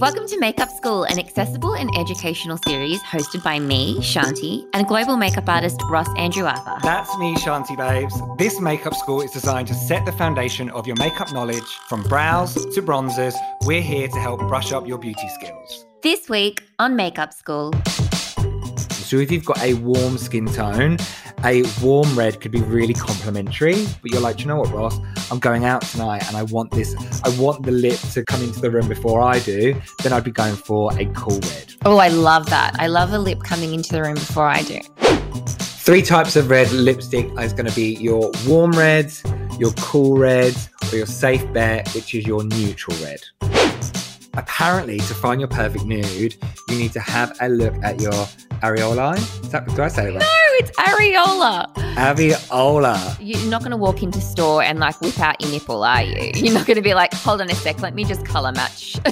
Welcome to Makeup School, an accessible and educational series hosted by me, Shanthi, and global makeup artist Ross Andrewartha. That's me, Shanthi Babes. This makeup school is designed to set the foundation of your makeup knowledge from brows to bronzers. We're here to help brush up your beauty skills. This week on Makeup School. So if you've got a warm skin tone, a warm red could be really complimentary. But you're like, "Do you know what, Ross? I'm going out tonight and I want this, I want the lip to come into the room before I do. Then I'd be going for a cool red. Oh, I love that. I love a lip coming into the room before I do. Three types of red lipstick is going to be your warm red, your cool red, or your safe bet, which is your neutral red. Apparently, to find your perfect nude, you need to have a look at your areola. Is that, do I say right? No, it's areola. Areola. You're not going to walk into store and like whip out your nipple, are you? You're not going to be like, hold on a sec, let me just color match.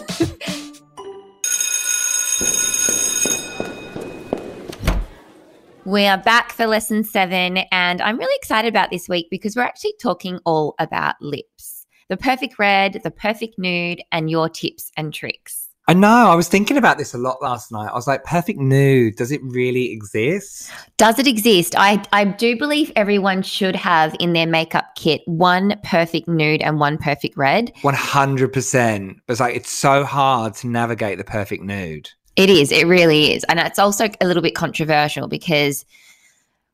We are back for lesson seven, and I'm really excited about this week because we're actually talking all about lips the perfect red, the perfect nude, and your tips and tricks. I know. I was thinking about this a lot last night. I was like, perfect nude, does it really exist? Does it exist? I, I do believe everyone should have in their makeup kit one perfect nude and one perfect red. 100%. But it's like, it's so hard to navigate the perfect nude. It is. It really is. And it's also a little bit controversial because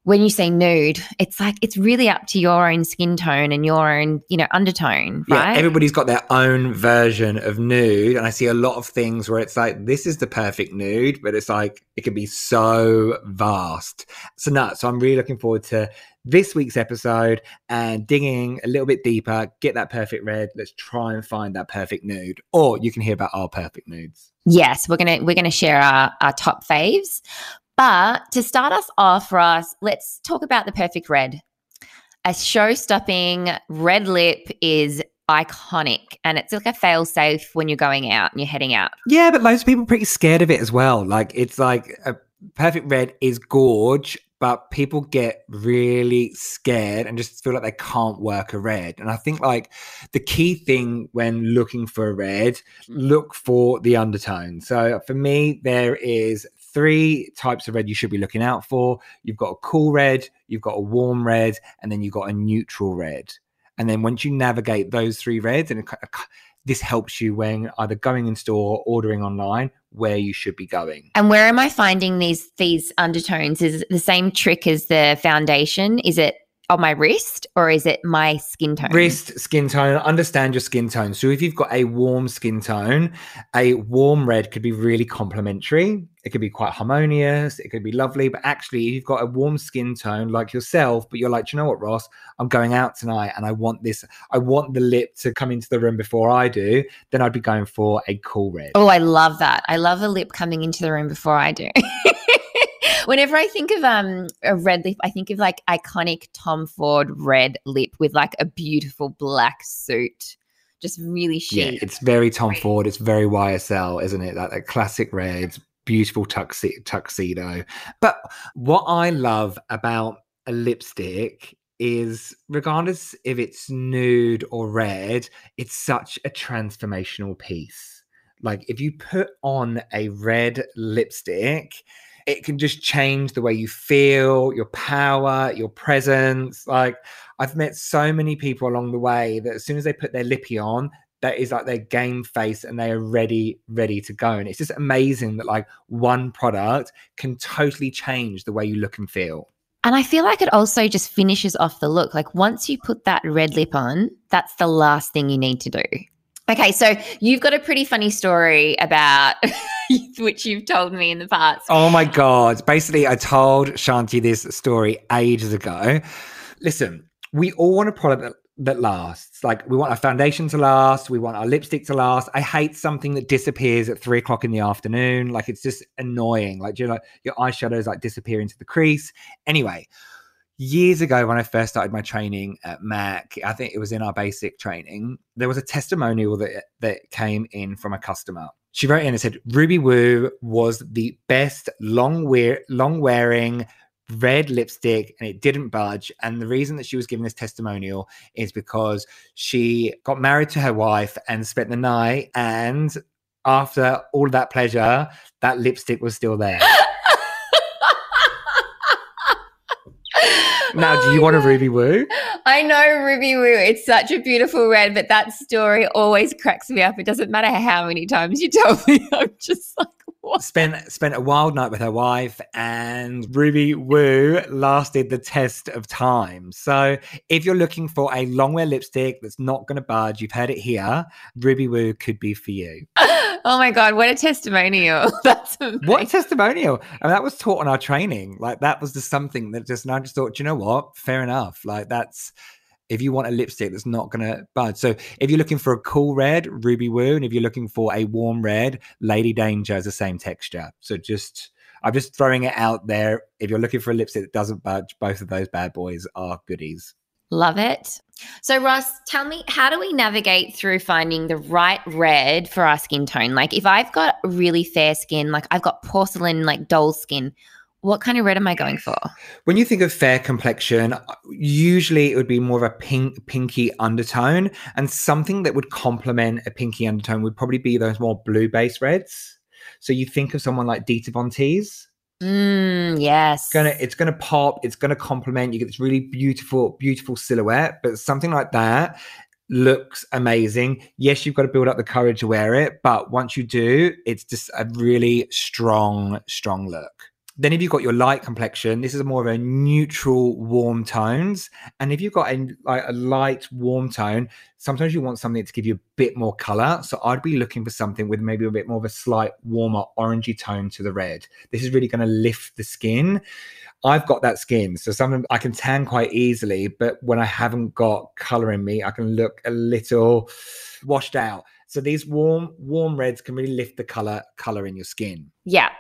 when you say nude, it's like it's really up to your own skin tone and your own, you know, undertone, right? Yeah, everybody's got their own version of nude. And I see a lot of things where it's like, this is the perfect nude, but it's like, it can be so vast. So, no, so I'm really looking forward to this week's episode and digging a little bit deeper, get that perfect red. Let's try and find that perfect nude. Or you can hear about our perfect nudes. Yes, we're gonna we're gonna share our, our top faves. But to start us off, Ross, let's talk about the perfect red. A show stopping red lip is iconic and it's like a fail safe when you're going out and you're heading out. Yeah, but loads of people are pretty scared of it as well. Like it's like a perfect red is gorge, but people get really scared and just feel like they can't work a red. And I think like the key thing when looking for a red, mm. look for the undertone. So for me, there is three types of red you should be looking out for. You've got a cool red, you've got a warm red, and then you've got a neutral red. And then once you navigate those three reds, and this helps you when either going in store or ordering online where you should be going. And where am I finding these these undertones? Is the same trick as the foundation? Is it on my wrist or is it my skin tone? Wrist, skin tone, understand your skin tone. So if you've got a warm skin tone, a warm red could be really complimentary. It could be quite harmonious, it could be lovely, but actually if you've got a warm skin tone like yourself, but you're like, you know what, Ross, I'm going out tonight and I want this, I want the lip to come into the room before I do, then I'd be going for a cool red. Oh, I love that. I love a lip coming into the room before I do. Whenever I think of um a red lip, I think of like iconic Tom Ford red lip with like a beautiful black suit. Just really chic. Yeah, it's very Tom Ford. It's very YSL, isn't it? That, that classic red, beautiful tuxi- tuxedo. But what I love about a lipstick is regardless if it's nude or red, it's such a transformational piece. Like if you put on a red lipstick, it can just change the way you feel, your power, your presence. Like I've met so many people along the way that as soon as they put their lippy on, that is like their game face and they are ready, ready to go. And it's just amazing that like one product can totally change the way you look and feel. And I feel like it also just finishes off the look. Like once you put that red lip on, that's the last thing you need to do. Okay, so you've got a pretty funny story about which you've told me in the past. Oh my God. Basically, I told Shanthi this story ages ago. Listen, we all want a product that, that lasts. Like, we want our foundation to last. We want our lipstick to last. I hate something that disappears at three o'clock in the afternoon. Like, it's just annoying. Like, you know, your eyeshadows like disappear into the crease. Anyway, years ago when I first started my training at MAC, I think it was in our basic training, there was a testimonial that that came in from a customer. She wrote in and said Ruby Woo was the best long wear long wearing red lipstick and it didn't budge and the reason that she was giving this testimonial is because she got married to her wife and spent the night and after all that pleasure, that lipstick was still there. now, do you want a Ruby Woo? I know Ruby Woo. It's such a beautiful red, but that story always cracks me up. It doesn't matter how many times you tell me. I'm just like, what? Spent spent a wild night with her wife, and Ruby Woo lasted the test of time. So, if you're looking for a long wear lipstick that's not going to budge, you've heard it here. Ruby Woo could be for you. Oh my god, what a testimonial! That's amazing. What a testimonial! And that was taught on our training. Like that was just something that just, and I just thought, you know what? Fair enough. Like that's if you want a lipstick that's not going to budge. So if you're looking for a cool red, Ruby Woo, and if you're looking for a warm red, Lady Danger is the same texture. So just I'm just throwing it out there. If you're looking for a lipstick that doesn't budge, both of those bad boys are goodies. Love it. So, Ross, tell me, how do we navigate through finding the right red for our skin tone? Like, if I've got really fair skin, like I've got porcelain, like doll skin, what kind of red am I going for? When you think of fair complexion, uh, usually it would be more of a pink, pinky undertone, and something that would complement a pinky undertone would probably be those more blue based reds. So you think of someone like Dita Von Teese. Mm, yes. It's gonna, it's gonna pop. It's gonna complement. You get this really beautiful, beautiful silhouette. But something like that looks amazing. Yes, you've got to build up the courage to wear it, but once you do, it's just a really strong, strong look. Then, if you've got your light complexion, this is more of a neutral, warm tones. And if you've got a, like a light, warm tone, sometimes you want something to give you a bit more color. So I'd be looking for something with maybe a bit more of a slight, warmer, orangey tone to the red. This is really going to lift the skin. I've got that skin, so something I can tan quite easily, but when I haven't got color in me, I can look a little washed out. So these warm, warm reds can really lift the color color in your skin. Yeah.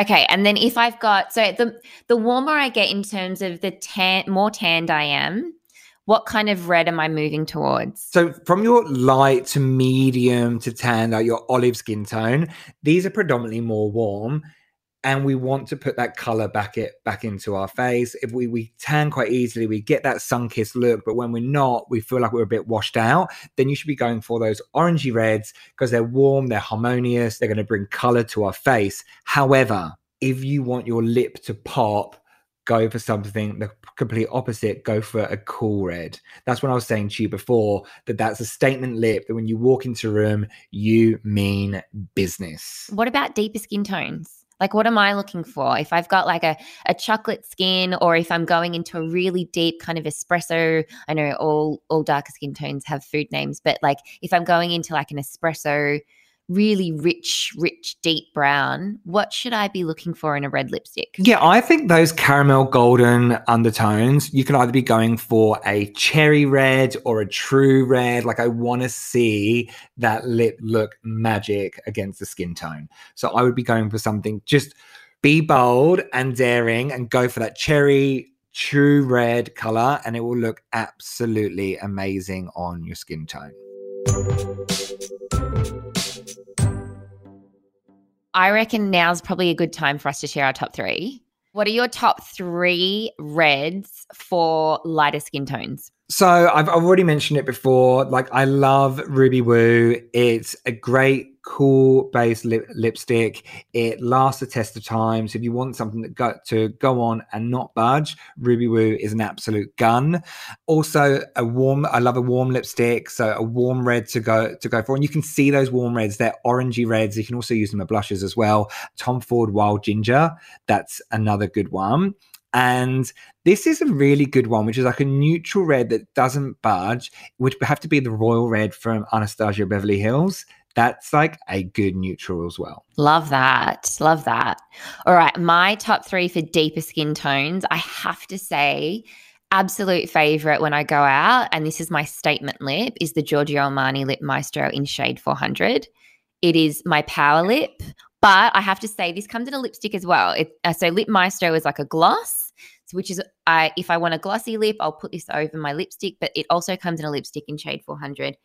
Okay. And then if I've got so the the warmer I get in terms of the tan more tanned I am, what kind of red am I moving towards? So from your light to medium to tan, like your olive skin tone, these are predominantly more warm and we want to put that color back it back into our face. If we we tan quite easily, we get that sun kissed look, but when we're not, we feel like we're a bit washed out. Then you should be going for those orangey reds because they're warm, they're harmonious, they're going to bring color to our face. However, if you want your lip to pop, go for something the complete opposite go for a cool red that's what i was saying to you before that that's a statement lip that when you walk into a room you mean business what about deeper skin tones like, what am I looking for? If I've got like a, a chocolate skin, or if I'm going into a really deep kind of espresso, I know all all darker skin tones have food names, but like if I'm going into like an espresso really rich, rich, deep brown, what should I be looking for in a red lipstick? Yeah, I think those caramel golden undertones, you can either be going for a cherry red or a true red. Like, I want to see that lip look magic against the skin tone. So, I would be going for something just be bold and daring and go for that cherry. True red color, and it will look absolutely amazing on your skin tone. I reckon now's probably a good time for us to share our top three. What are your top three reds for lighter skin tones? So I've, already mentioned it before. Like I love Ruby Woo. It's a great cool base lip, lipstick. It lasts the test of time. So if you want something that go, to go on and not budge, Ruby Woo is an absolute gun. Also, a warm. I love a warm lipstick, so a warm red to go to go for. And you can see those warm reds. They're orangey reds. You can also use them as blushes as well. Tom Ford Wild Ginger. That's another good one. And this is a really good one, which is like a neutral red that doesn't budge, which would have to be the royal red from Anastasia Beverly Hills that's like a good neutral as well. Love that. Love that. All right. My top three for deeper skin tones, I have to say, absolute favorite when I go out, and this is my statement lip, is the Giorgio Armani Lip Maestro in shade 400. It is my power lip, but I have to say, this comes in a lipstick as well. It, uh, so, Lip Maestro is like a gloss. Which is, I if I want a glossy lip, I'll put this over my lipstick. But it also comes in a lipstick in shade 400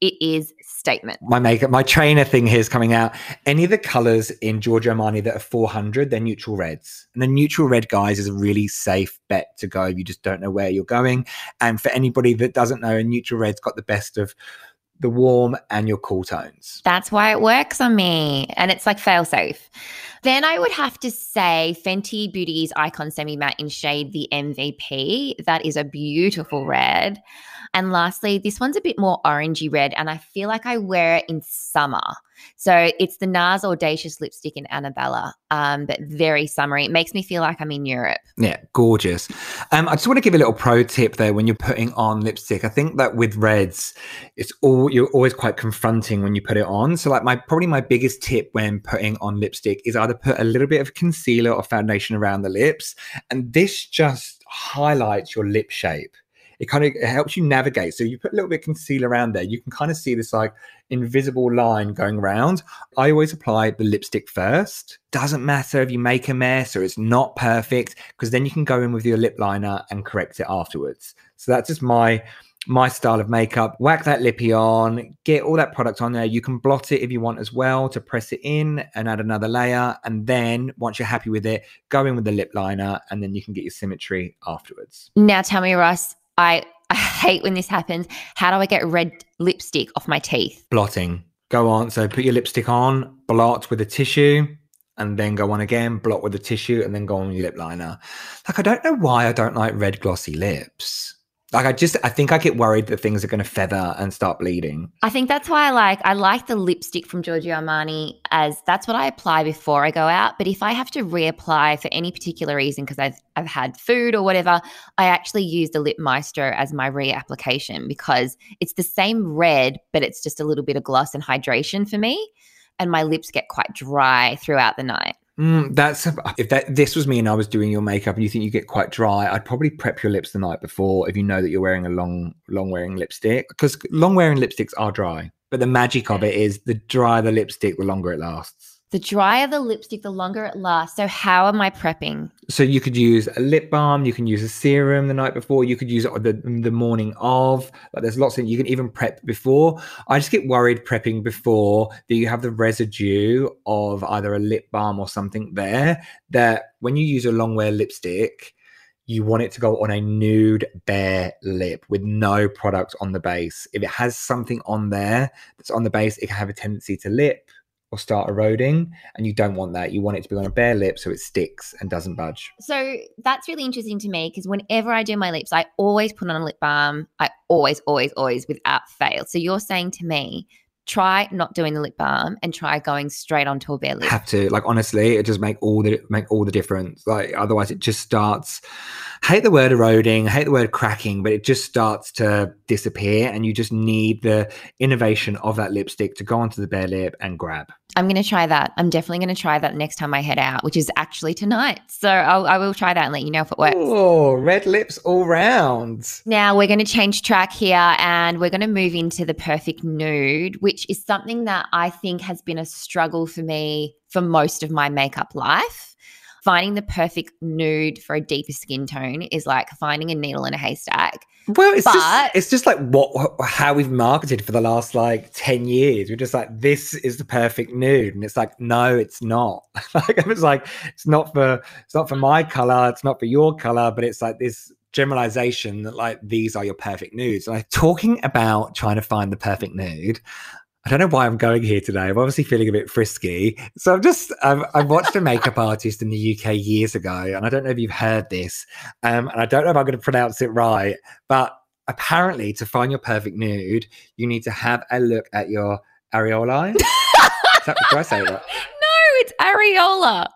it is statement. My makeup, my trainer thing here is coming out. Any of the colors in Giorgio Armani that are 400, they're neutral reds. And the neutral red, guys, is a really safe bet to go. if You just don't know where you're going. And for anybody that doesn't know, a neutral red's got the best of the warm and your cool tones. That's why it works on me. And it's like fail safe. Then I would have to say Fenty Beauty's Icon Semi Matte in shade the MVP. That is a beautiful red. And lastly, this one's a bit more orangey red, and I feel like I wear it in summer. So it's the NARS Audacious lipstick in Annabella, um, but very summery. It makes me feel like I'm in Europe. Yeah, gorgeous. Um, I just want to give a little pro tip there when you're putting on lipstick. I think that with reds, it's all you're always quite confronting when you put it on. So like my probably my biggest tip when putting on lipstick is either put a little bit of concealer or foundation around the lips, and this just highlights your lip shape it kind of it helps you navigate. So you put a little bit of concealer around there, you can kind of see this like invisible line going around. I always apply the lipstick first. Doesn't matter if you make a mess or it's not perfect, because then you can go in with your lip liner and correct it afterwards. So that's just my my style of makeup. Whack that lippy on, get all that product on there. You can blot it if you want as well to press it in and add another layer. And then once you're happy with it, go in with the lip liner and then you can get your symmetry afterwards. Now tell me, Ross, I, I hate when this happens. How do I get red lipstick off my teeth? Blotting. Go on. So put your lipstick on, blot with a tissue, and then go on again, blot with a tissue, and then go on with your lip liner. Like, I don't know why I don't like red glossy lips. Like I just, I think I get worried that things are going to feather and start bleeding. I think that's why I like, I like the lipstick from Giorgio Armani as that's what I apply before I go out. But if I have to reapply for any particular reason because I've I've had food or whatever, I actually use the Lip Maestro as my reapplication because it's the same red, but it's just a little bit of gloss and hydration for me, and my lips get quite dry throughout the night. Mm, that's if that this was me and I was doing your makeup and you think you get quite dry, I'd probably prep your lips the night before if you know that you're wearing a long long wearing lipstick because long wearing lipsticks are dry. But the magic of it is the drier the lipstick, the longer it lasts. The drier the lipstick, the longer it lasts. So, how am I prepping? So, you could use a lip balm, you can use a serum the night before, you could use it the, the morning of. Like, there's lots of you can even prep before. I just get worried prepping before that you have the residue of either a lip balm or something there. That when you use a long wear lipstick, you want it to go on a nude bare lip with no product on the base. If it has something on there that's on the base, it can have a tendency to lip or start eroding and you don't want that. You want it to be on a bare lip so it sticks and doesn't budge. So that's really interesting to me because whenever i do my lips i always put on a lip balm. I always always always without fail. So you're saying to me try not doing the lip balm and try going straight onto a bare lip. Have to. Like honestly it just make all the make all the difference. Like otherwise it just starts hate the word eroding hate the word cracking but it just starts to disappear and you just need the innovation of that lipstick to go onto the bare lip and grab I'm going to try that. I'm definitely going to try that next time I head out, which is actually tonight. So I'll, I will try that and let you know if it works. Oh, red lips all round. Now we're going to change track here and we're going to move into the perfect nude, which is something that I think has been a struggle for me for most of my makeup life finding the perfect nude for a deeper skin tone is like finding a needle in a haystack. Well, it's but, just it's just like what how we've marketed for the last like 10 years. We're just like, this is the perfect nude. And it's like, no, it's not. like it's like, it's not for it's not for my color, it's not for your color, but it's like this generalization that like these are your perfect nudes. And Like talking about trying to find the perfect nude, I don't know why I'm going here today. I'm obviously feeling a bit frisky. So I've just I've, I watched a makeup artist in the UK years ago, and I don't know if you've heard this, um, and I don't know if I'm going to pronounce it right, but apparently to find your perfect nude, you need to have a look at your areola. that, did I say that? No, it's areola.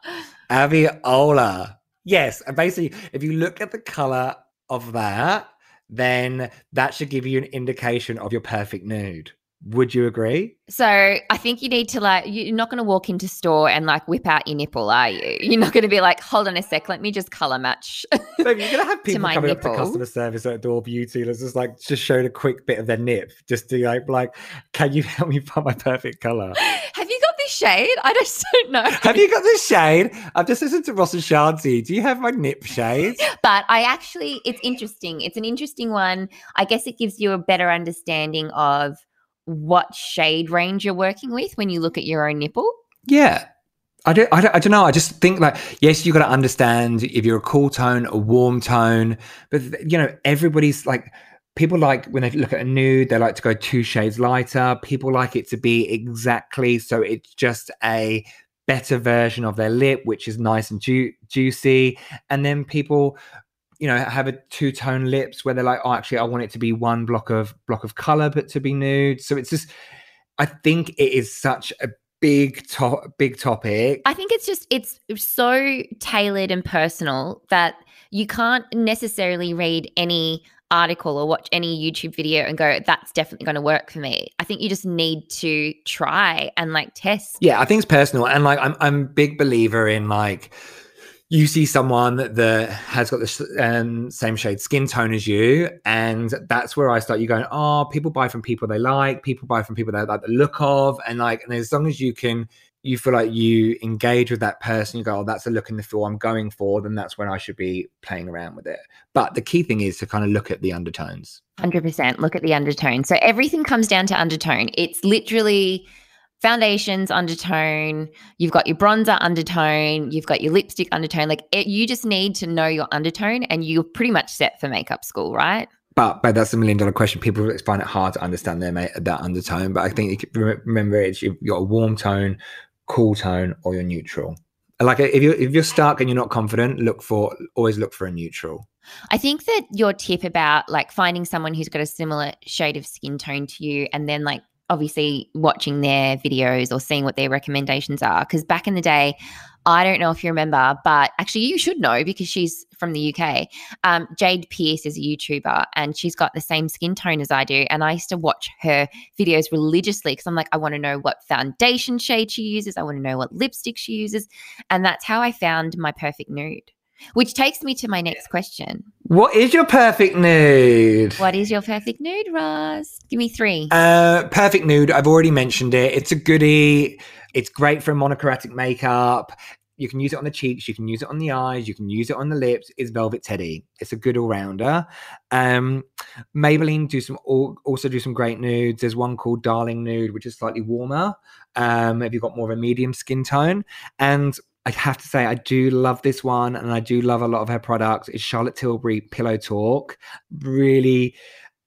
Areola. Yes, and basically, if you look at the color of that, then that should give you an indication of your perfect nude. Would you agree? So I think you need to like you're not going to walk into store and like whip out your nipple, are you? You're not going to be like, hold on a sec, let me just color match. so you're going to have people to coming nipple. up to customer service at Adore Beauty and just like just showing a quick bit of their nip, just to like like, can you help me find my perfect color? Have you got this shade? I just don't know. Have you got this shade? I've just listened to Ross and Shanthi. Do you have my nip shade? but I actually, it's interesting. It's an interesting one. I guess it gives you a better understanding of what shade range you're working with when you look at your own nipple? Yeah. I don't, I don't, I don't know. I just think like, yes, you've got to understand if you're a cool tone, a warm tone, but you know, everybody's like, people like when they look at a nude, they like to go two shades lighter. People like it to be exactly so it's just a better version of their lip, which is nice and ju- juicy. And then people, you know, have a two tone lips where they're like, oh, actually, I want it to be one block of block of color, but to be nude. So it's just, I think it is such a big to- big topic. I think it's just it's so tailored and personal that you can't necessarily read any article or watch any YouTube video and go, that's definitely going to work for me. I think you just need to try and like test. Yeah, I think it's personal. And like, I'm, I'm big believer in like, you see someone that has got the um, same shade skin tone as you, and that's where I start. You going, oh, people buy from people they like, people buy from people they like the look of, and like, and as long as you can you feel like you engage with that person, you go, oh, that's a look in the feel I'm going for, then that's when I should be playing around with it. But the key thing is to kind of look at the undertones. 100% look at the undertone. So everything comes down to undertone. It's literally foundations undertone, you've got your bronzer undertone, you've got your lipstick undertone. Like it, you just need to know your undertone and you're pretty much set for makeup school, right? But but that's a million dollar question. People find it hard to understand their that undertone. But I think you remember it's you've got a warm tone, cool tone or you're neutral. Like if you're if you're stuck and you're not confident, look for always look for a neutral. I think that your tip about like finding someone who's got a similar shade of skin tone to you and then like obviously watching their videos or seeing what their recommendations are. Because back in the day, I don't know if you remember, but actually you should know because she's from the UK. Um, Jade Pierce is a YouTuber and she's got the same skin tone as I do. And I used to watch her videos religiously because I'm like, I want to know what foundation shade she uses. I want to know what lipstick she uses. And that's how I found my perfect nude. Which takes me to my next question. What is your perfect nude? What is your perfect nude, Ross? Give me three. Uh, perfect nude. I've already mentioned it. It's a goodie. It's great for monochromatic makeup. You can use it on the cheeks, you can use it on the eyes, you can use it on the lips. It's Velvet Teddy. It's a good all rounder. Um, Maybelline do some also do some great nudes. There's one called Darling Nude, which is slightly warmer. Um, if you've got more of a medium skin tone, and I have to say, I do love this one, and I do love a lot of her products. It's Charlotte Tilbury Pillow Talk, really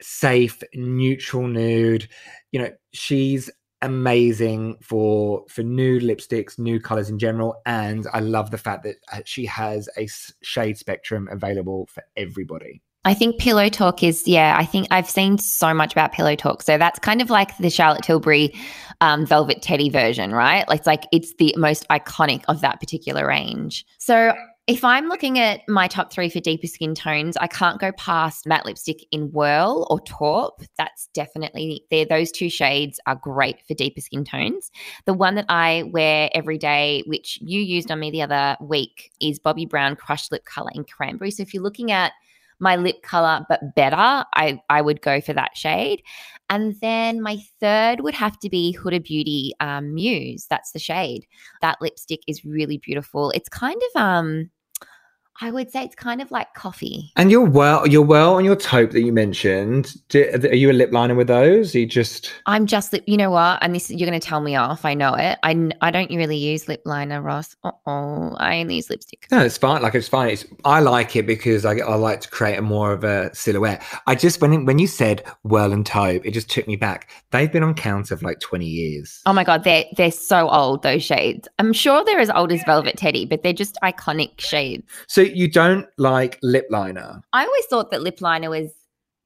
safe, neutral nude. You know, she's amazing for for nude lipsticks, nude colors in general, and I love the fact that uh, she has a shade spectrum available for everybody. I think Pillow Talk is, yeah, I think I've seen so much about Pillow Talk. So that's kind of like the Charlotte Tilbury um, Velvet Teddy version, right? Like, it's like it's the most iconic of that particular range. So if I'm looking at my top three for deeper skin tones, I can't go past matte lipstick in Whirl or Taupe. That's definitely there. Those two shades are great for deeper skin tones. The one that I wear every day, which you used on me the other week, is Bobbi Brown Crushed Lip Color in Cranberry. So if you're looking at my lip color, but better, I, I would go for that shade. And then my third would have to be Huda Beauty um, Muse. That's the shade. That lipstick is really beautiful. It's kind of um I would say it's kind of like coffee. And you're well, you're well on your taupe that you mentioned. Do, are you a lip liner with those? Are you just? I'm just lip. You know what? And this you're going to tell me off. I know it. I I don't really use lip liner, Ross. Oh, I only use lipstick. No, it's fine. Like it's fine. It's I like it because I I like to create a more of a silhouette. I just when when you said Whirl and taupe, it just took me back. They've been on counter for like 20 years. Oh my god, they're they're so old. Those shades. I'm sure they're as old as Velvet Teddy, but they're just iconic shades. So you don't like lip liner. I always thought that lip liner was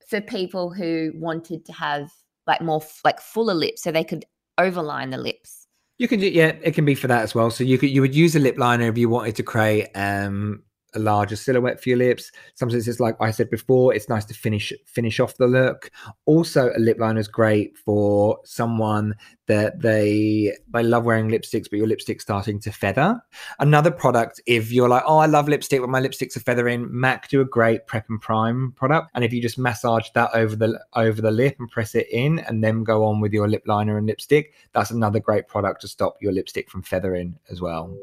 for people who wanted to have like more like fuller lips so they could overline the lips. You can do yeah, it can be for that as well. So you could you would use a lip liner if you wanted to create um a larger silhouette for your lips. Sometimes it's like I said before, it's nice to finish finish off the look. Also, a lip liner is great for someone that they they love wearing lipsticks, but your lipstick's starting to feather. Another product, if you're like, oh, I love lipstick, but my lipsticks are feathering, MAC do a great prep and prime product. And if you just massage that over the over the lip and press it in, and then go on with your lip liner and lipstick, that's another great product to stop your lipstick from feathering as well.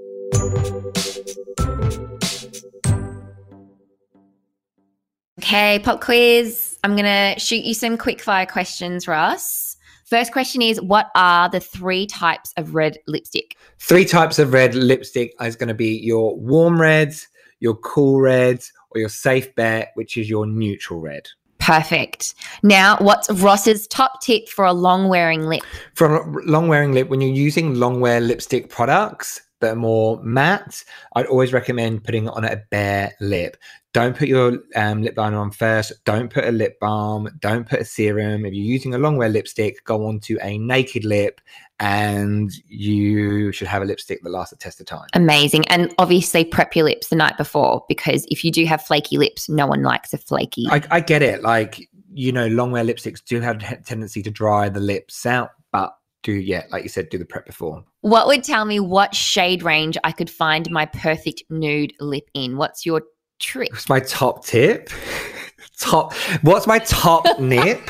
Okay, pop quiz. I'm going to shoot you some quick fire questions, Ross. First question is What are the three types of red lipstick? Three types of red lipstick is going to be your warm reds, your cool reds, or your safe bet, which is your neutral red. Perfect. Now, what's Ross's top tip for a long wearing lip? For a long wearing lip, when you're using long wear lipstick products that are more matte, I'd always recommend putting it on a bare lip. Don't put your um, lip liner on first. Don't put a lip balm. Don't put a serum. If you're using a long wear lipstick, go on to a naked lip and you should have a lipstick that lasts a test of time. Amazing. And obviously, prep your lips the night before because if you do have flaky lips, no one likes a flaky. I, I get it. Like, you know, long wear lipsticks do have a tendency to dry the lips out, but do, yeah, like you said, do the prep before. what would tell me what shade range I could find my perfect nude lip in? What's your trick? What's my top tip? top. What's my top nip?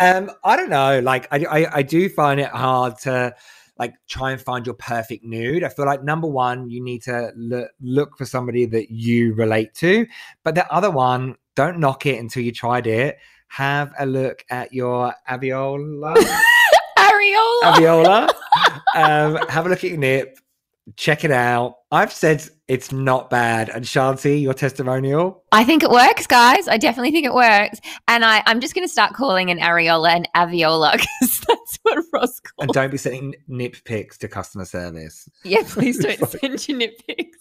Um, I don't know. Like, I, I, I do find it hard to like try and find your perfect nude. I feel like number one, you need to look look for somebody that you relate to. But the other one, don't knock it until you tried it. Have a look at your aviola. Areola. aviola. um, have a look at your nip. Check it out. I've said it's not bad. And Shanthi, your testimonial. I think it works, guys. I definitely think it works. And I, I'm just going to start calling an areola an aviola because that's what Ross calls And don't be sending nip pics to customer service. Yeah, please don't send your nip pics.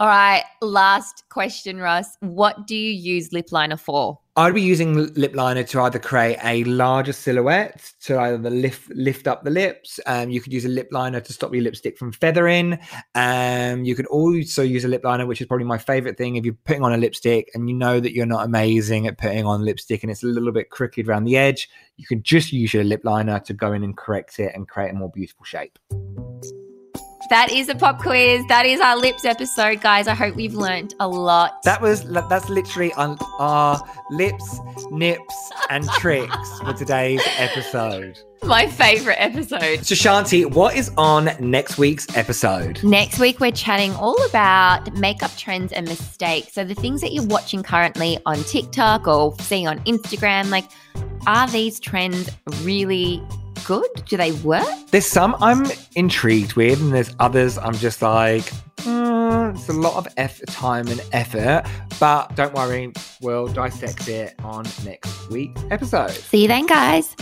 All right, last question, Russ. What do you use lip liner for? I'd be using lip liner to either create a larger silhouette to either lift lift up the lips. Um, you could use a lip liner to stop your lipstick from feathering. Um, you could also use a lip liner, which is probably my favorite thing. If you're putting on a lipstick and you know that you're not amazing at putting on lipstick and it's a little bit crooked around the edge, you can just use your lip liner to go in and correct it and create a more beautiful shape. That is a pop quiz. That is our lips episode, guys. I hope we've learned a lot. That was that's literally on our lips, nips, and tricks for today's episode. My favorite episode. So Shanthi, what is on next week's episode? Next week, we're chatting all about makeup trends and mistakes. So, the things that you're watching currently on TikTok or seeing on Instagram, like, are these trends really good? Do they work? There's some I'm intrigued with, and there's others I'm just like, "Hmm, it's a lot of effort, time and effort. But don't worry, we'll dissect it on next week's episode. See you then, guys.